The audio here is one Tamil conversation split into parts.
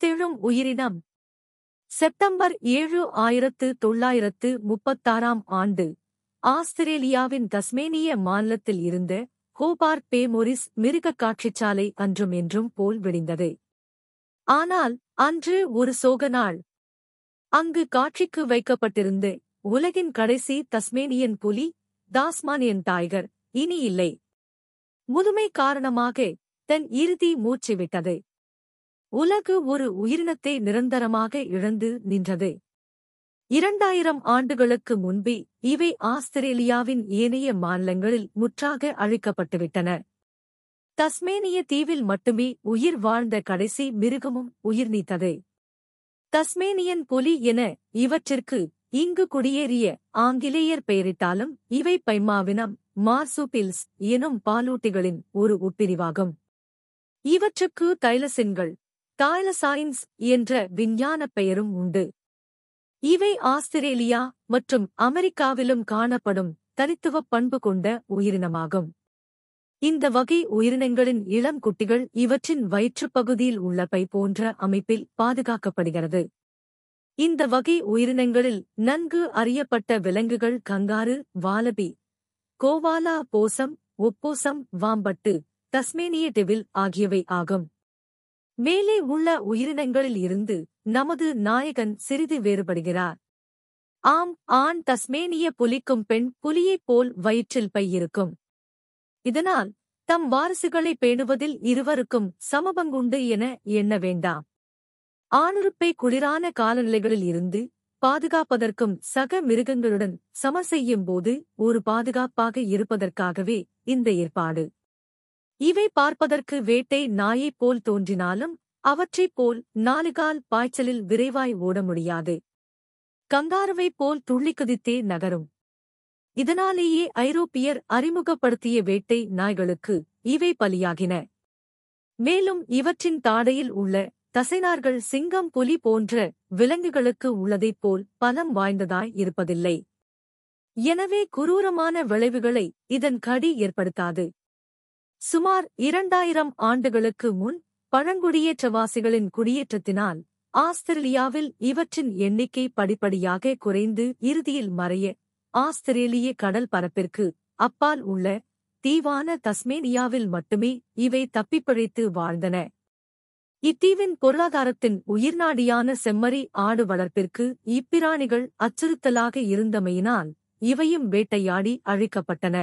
உயிர்த்தெழும் உயிரினம். செப்டம்பர் ஏழு ஆயிரத்து தொள்ளாயிரத்து முப்பத்தாறாம் ஆண்டு. ஆஸ்திரேலியாவின் தஸ்மேனிய மாநிலத்தில் இருந்த ஹோபார்ட் பேமோரிஸ் மிருக காட்சிச்சாலை அன்றும் என்றும் போல் விடிந்தது. ஆனால் அன்று ஒரு சோக நாள். அங்கு காட்சிக்கு வைக்கப்பட்டிருந்த உலகின் கடைசி தஸ்மேனியன் புலி தாஸ்மானியன் டைகர் இனி இல்லை. முதுமை காரணமாக தன் இறுதி மூச்சு விட்டது. உலகு ஒரு உயிரினத்தை நிரந்தரமாக இழந்து நின்றது. இரண்டாயிரம் ஆண்டுகளுக்கு முன்பே இவை ஆஸ்திரேலியாவின் ஏனைய மாநிலங்களில் முற்றாக அழிக்கப்பட்டுவிட்டன. தஸ்மேனிய தீவில் மட்டுமே உயிர் வாழ்ந்த கடைசி மிருகமும் உயிர் நீத்தது. தஸ்மேனியன் புலி என இவற்றிற்கு இங்கு குடியேறிய ஆங்கிலேயர் பெயரிட்டாலும் இவை பைமாவினம் மார்சுபில்ஸ் எனும் பாலூட்டிகளின் ஒரு உட்பிரிவாகும். இவற்றுக்கு தைலசின்கள் தைலசைன்ஸ் என்ற விஞ்ஞானப் பெயரும் உண்டு. இவை ஆஸ்திரேலியா மற்றும் அமெரிக்காவிலும் காணப்படும் தனித்துவப் பண்பு கொண்ட உயிரினமாகும். இந்த வகை உயிரினங்களின் இளம் குட்டிகள் இவற்றின் வயிற்றுப் பகுதியில் உள்ள பை போன்ற அமைப்பில் பாதுகாக்கப்படுகிறது. இந்த வகை உயிரினங்களில் நன்கு அறியப்பட்ட விலங்குகள் kangaroo wallaby koala possum opossum wombat தஸ்மேனிய devil ஆகியவை ஆகும். மேலே உள்ள உயிரினங்களில் இருந்து நமது நாயகன் சிறிது வேறுபடுகிறார். ஆம் ஆண் தஸ்மேனிய புலிக்கும் பெண் புலியைப் போல் வயிற்றில் பை இருக்கும் இதனால் தம் வாரிசுகளை பேணுவதில் இருவருக்கும் சமபங்குண்டு என எண்ண வேண்டாம். ஆணுறுப்பை குளிரான காலநிலைகளில் இருந்து பாதுகாப்பதற்கும் சக மிருகங்களுடன் சம செய்யும் போது ஒரு பாதுகாப்பாக இருப்பதற்காகவே இந்த ஏற்பாடு. இவை பார்ப்பதற்கு வேட்டை நாயைப் போல் தோன்றினாலும் அவற்றைப் போல் நாலுகால் பாய்ச்சலில் விரைவாய் ஓட முடியாது. கங்காருவைப் போல் துள்ளிக்குதித்தே நகரும். இதனாலேயே ஐரோப்பியர் அறிமுகப்படுத்திய வேட்டை நாய்களுக்கு இவை பலியாகின. மேலும் இவற்றின் தாடையில் உள்ள தசைநார்கள் சிங்கம் புலி போன்ற விலங்குகளுக்கு உள்ளதைப் போல் பலம் வாய்ந்ததாய் இருப்பதில்லை. எனவே குரூரமான விளைவுகளை இதன் கடி ஏற்படுத்தாது. சுமார் இரண்டாயிரம் ஆண்டுகளுக்கு முன் பழங்குடியேற்றவாசிகளின் குடியேற்றத்தினால் ஆஸ்திரேலியாவில் இவற்றின் எண்ணிக்கை படிப்படியாக குறைந்து இறுதியில் மறைய ஆஸ்திரேலிய கடல் பரப்பிற்கு அப்பால் உள்ள தீவான தஸ்மேனியாவில் மட்டுமே இவை தப்பிப்பிழைத்து வாழ்ந்தன. இத்தீவின் பொருளாதாரத்தின் உயிர்நாடியான செம்மறி ஆடு வளர்ப்பிற்கு இப்பிராணிகள் அச்சுறுத்தலாக இருந்தமையினால் இவையும் வேட்டையாடி அழிக்கப்பட்டன.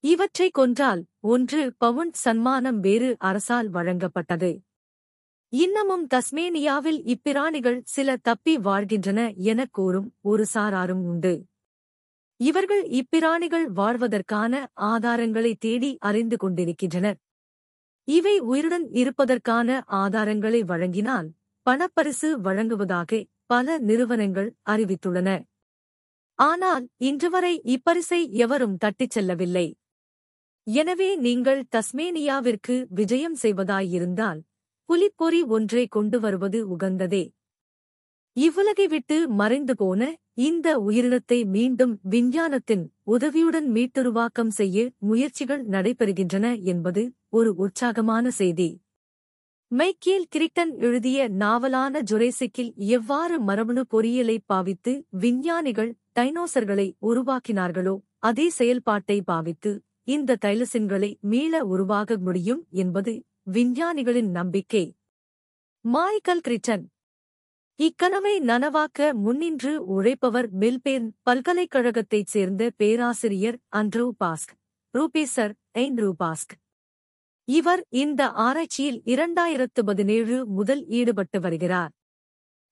இவற்றை கொன்றால் ஒன்று பவுண்ட் சன்மானம் வேறு அரசால் வழங்கப்பட்டது. இன்னமும் தஸ்மேனியாவில் இப்பிராணிகள் சில தப்பி வாழ்கின்றன எனக் கூறும் ஒரு சாராரும் உண்டு. இவர்கள் இப்பிராணிகள் வாழ்வதற்கான ஆதாரங்களை தேடி அறிந்து கொண்டிருக்கின்றனர். இவை உயிருடன் இருப்பதற்கான ஆதாரங்களை வழங்கினால் பணப்பரிசு வழங்குவதாக பல நிறுவனங்கள் அறிவித்துள்ளன. ஆனால் இன்றுவரை இப்பரிசை எவரும் தட்டிச் செல்லவில்லை. எனவே நீங்கள் தஸ்மேனியாவிற்கு விஜயம் செய்வதாயிருந்தால் புலிப்பொறி ஒன்றை கொண்டு வருவது உகந்ததே. இவ்வுலகை விட்டு மறைந்து போன இந்த உயிரினத்தை மீண்டும் விஞ்ஞானத்தின் உதவியுடன் மீட்டுருவாக்கம் செய்ய முயற்சிகள் நடைபெறுகின்றன என்பது ஒரு உற்சாகமான செய்தி. மைக்கேல் கிரிட்டன் எழுதிய நாவலான ஜுரேசிக்கில் எவ்வாறு மரபணு பொறியியலை பாவித்து விஞ்ஞானிகள் டைனோசர்களை உருவாக்கினார்களோ அதே செயல்பாட்டை பாவித்து இந்த தைலசின்களை மீள உருவாக முடியும் என்பது விஞ்ஞானிகளின் நம்பிக்கை. மாய்கல் கிரிட்டன். இக்கனவை நனவாக்க முன்னின்று உழைப்பவர் மெல்பேர்ன் பல்கலைக்கழகத்தைச் சேர்ந்த பேராசிரியர் Andrew Pask professor Andrew Pask. இவர் இந்த ஆராய்ச்சியில் இரண்டாயிரத்து பதினேழு முதல் ஈடுபட்டு வருகிறார்.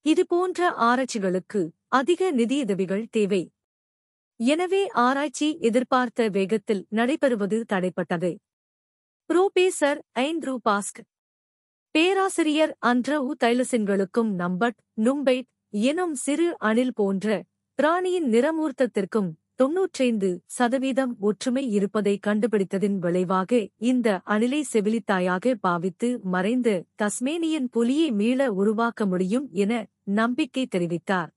இதுபோன்ற ஆராய்ச்சிகளுக்கு அதிக நிதியுதவிகள் தேவை. எனவே ஆராய்ச்சி எதிர்பார்த்த வேகத்தில் நடைபெறுவது தடைப்பட்டது. புரோபேசர் ஐந்த்ரூ பாஸ்க். பேராசிரியர் அண்ட்ரவு தைலசின்களுக்கும் நம்பட் நும்பைட் எனும் சிறு அணில் போன்ற பிராணியின் நிறமூர்த்தத்திற்கும் தொன்னூற்றைந்து சதவீதம் ஒற்றுமை இருப்பதை கண்டுபிடித்ததின் விளைவாக இந்த அணிலை செவிலித்தாயாக பாவித்து மறைந்து தஸ்மேனியன் புலியை மீள உருவாக்க முடியும் என நம்பிக்கை தெரிவித்தார்.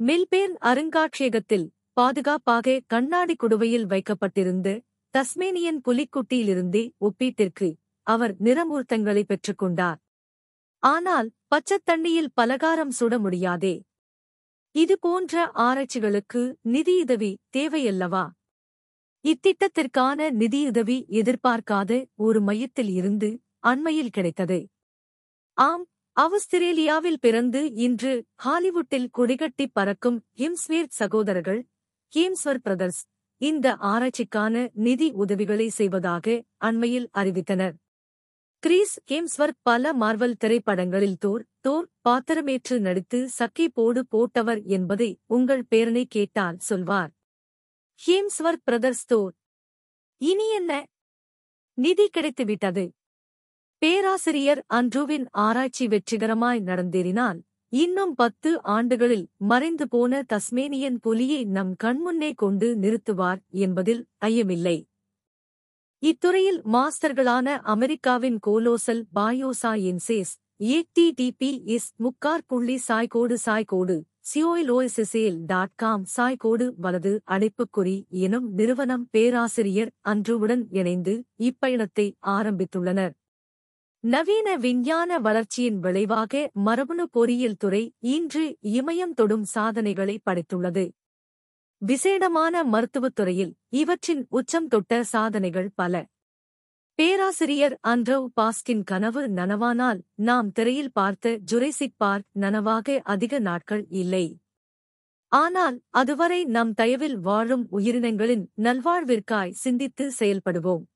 மில்பேர்ன் அருங்காட்சியகத்தில் பாதுகாப்பாக கண்ணாடி குடுவையில் வைக்கப்பட்டிருந்து தஸ்மேனியன் புலிக்குட்டியிலிருந்தே ஒப்பீட்டிற்கு அவர் நிறமூர்த்தங்களை பெற்றுக்கொண்டார். ஆனால் பச்சத்தண்ணியில் பலகாரம் சுட முடியாதே. இது போன்ற ஆராய்ச்சிகளுக்கு நிதியுதவி தேவையல்லவா? இத்திட்டத்திற்கான நிதியுதவி எதிர்பார்க்காத ஒரு மையத்தில் இருந்து அண்மையில் கிடைத்தது. ஆம் ஆஸ்திரேலியாவில் பிறந்து இன்று ஹாலிவுட்டில் கொடிகட்டி பறக்கும் ஹிம்ஸ்வேர்த் சகோதரர்கள் ஹேம்ஸ்வர் பிரதர்ஸ் இந்த ஆராய்ச்சிக்கான நிதி உதவிகளை செய்வதாக அண்மையில் அறிவித்தனர். கிரீஸ் ஹேம்ஸ்வர்த் பல மார்வல் திரைப்படங்களில் தோர் தோர் பாத்திரமேற்று நடித்து சக்கி போடு போட்டவர் என்பதை உங்கள் பேரனை கேட்டால் சொல்வார். ஹேம்ஸ்வர்த் பிரதர்ஸ் தோர் இனி என்ன? நிதி கிடைத்துவிட்டது. பேராசிரியர் அன்ட்ரூவின் ஆராய்ச்சி வெற்றிகரமாய் நடந்தேறினால் இன்னும் பத்து ஆண்டுகளில் மறைந்து போன தஸ்மேனியன் புலியை நம் கண்முன்னே கொண்டு நிறுத்துவார் என்பதில் ஐயமில்லை. இத்துறையில் மாஸ்டர்களான அமெரிக்காவின் கோலோசல் பாயோசா என்சேஸ் ஏடிடிபி இஸ் முக்கார் புள்ளி சாய்கோடு சாய்கோடு சியோயிலோஎஸ்எஸ்ஏல் டாட் காம் சாய்கோடு வலது அடைப்புக்குறி எனும் நிறுவனம் பேராசிரியர் அன்றுவுடன் இணைந்து இப்பயணத்தை ஆரம்பித்துள்ளனர். நவீன விஞ்ஞான வளர்ச்சியின் விளைவாக மரபணு பொறியியல் துறை இன்று இமயம் தொடும் சாதனைகளை படைத்துள்ளது. விசேடமான மருத்துவத் துறையில் இவற்றின் உச்சம் தொட்ட சாதனைகள் பல. பேராசிரியர் அண்ட்ரவ் பாஸ்கின் கனவு நனவானால் நாம் திரையில் பார்த்த ஜுரேசிக் பார்க் நனவாக அதிக நாட்கள் இல்லை. ஆனால் அதுவரை நம் தயவில் வாழும் உயிரினங்களின் நல்வாழ்விற்காய் சிந்தித்து செயல்படுவோம்.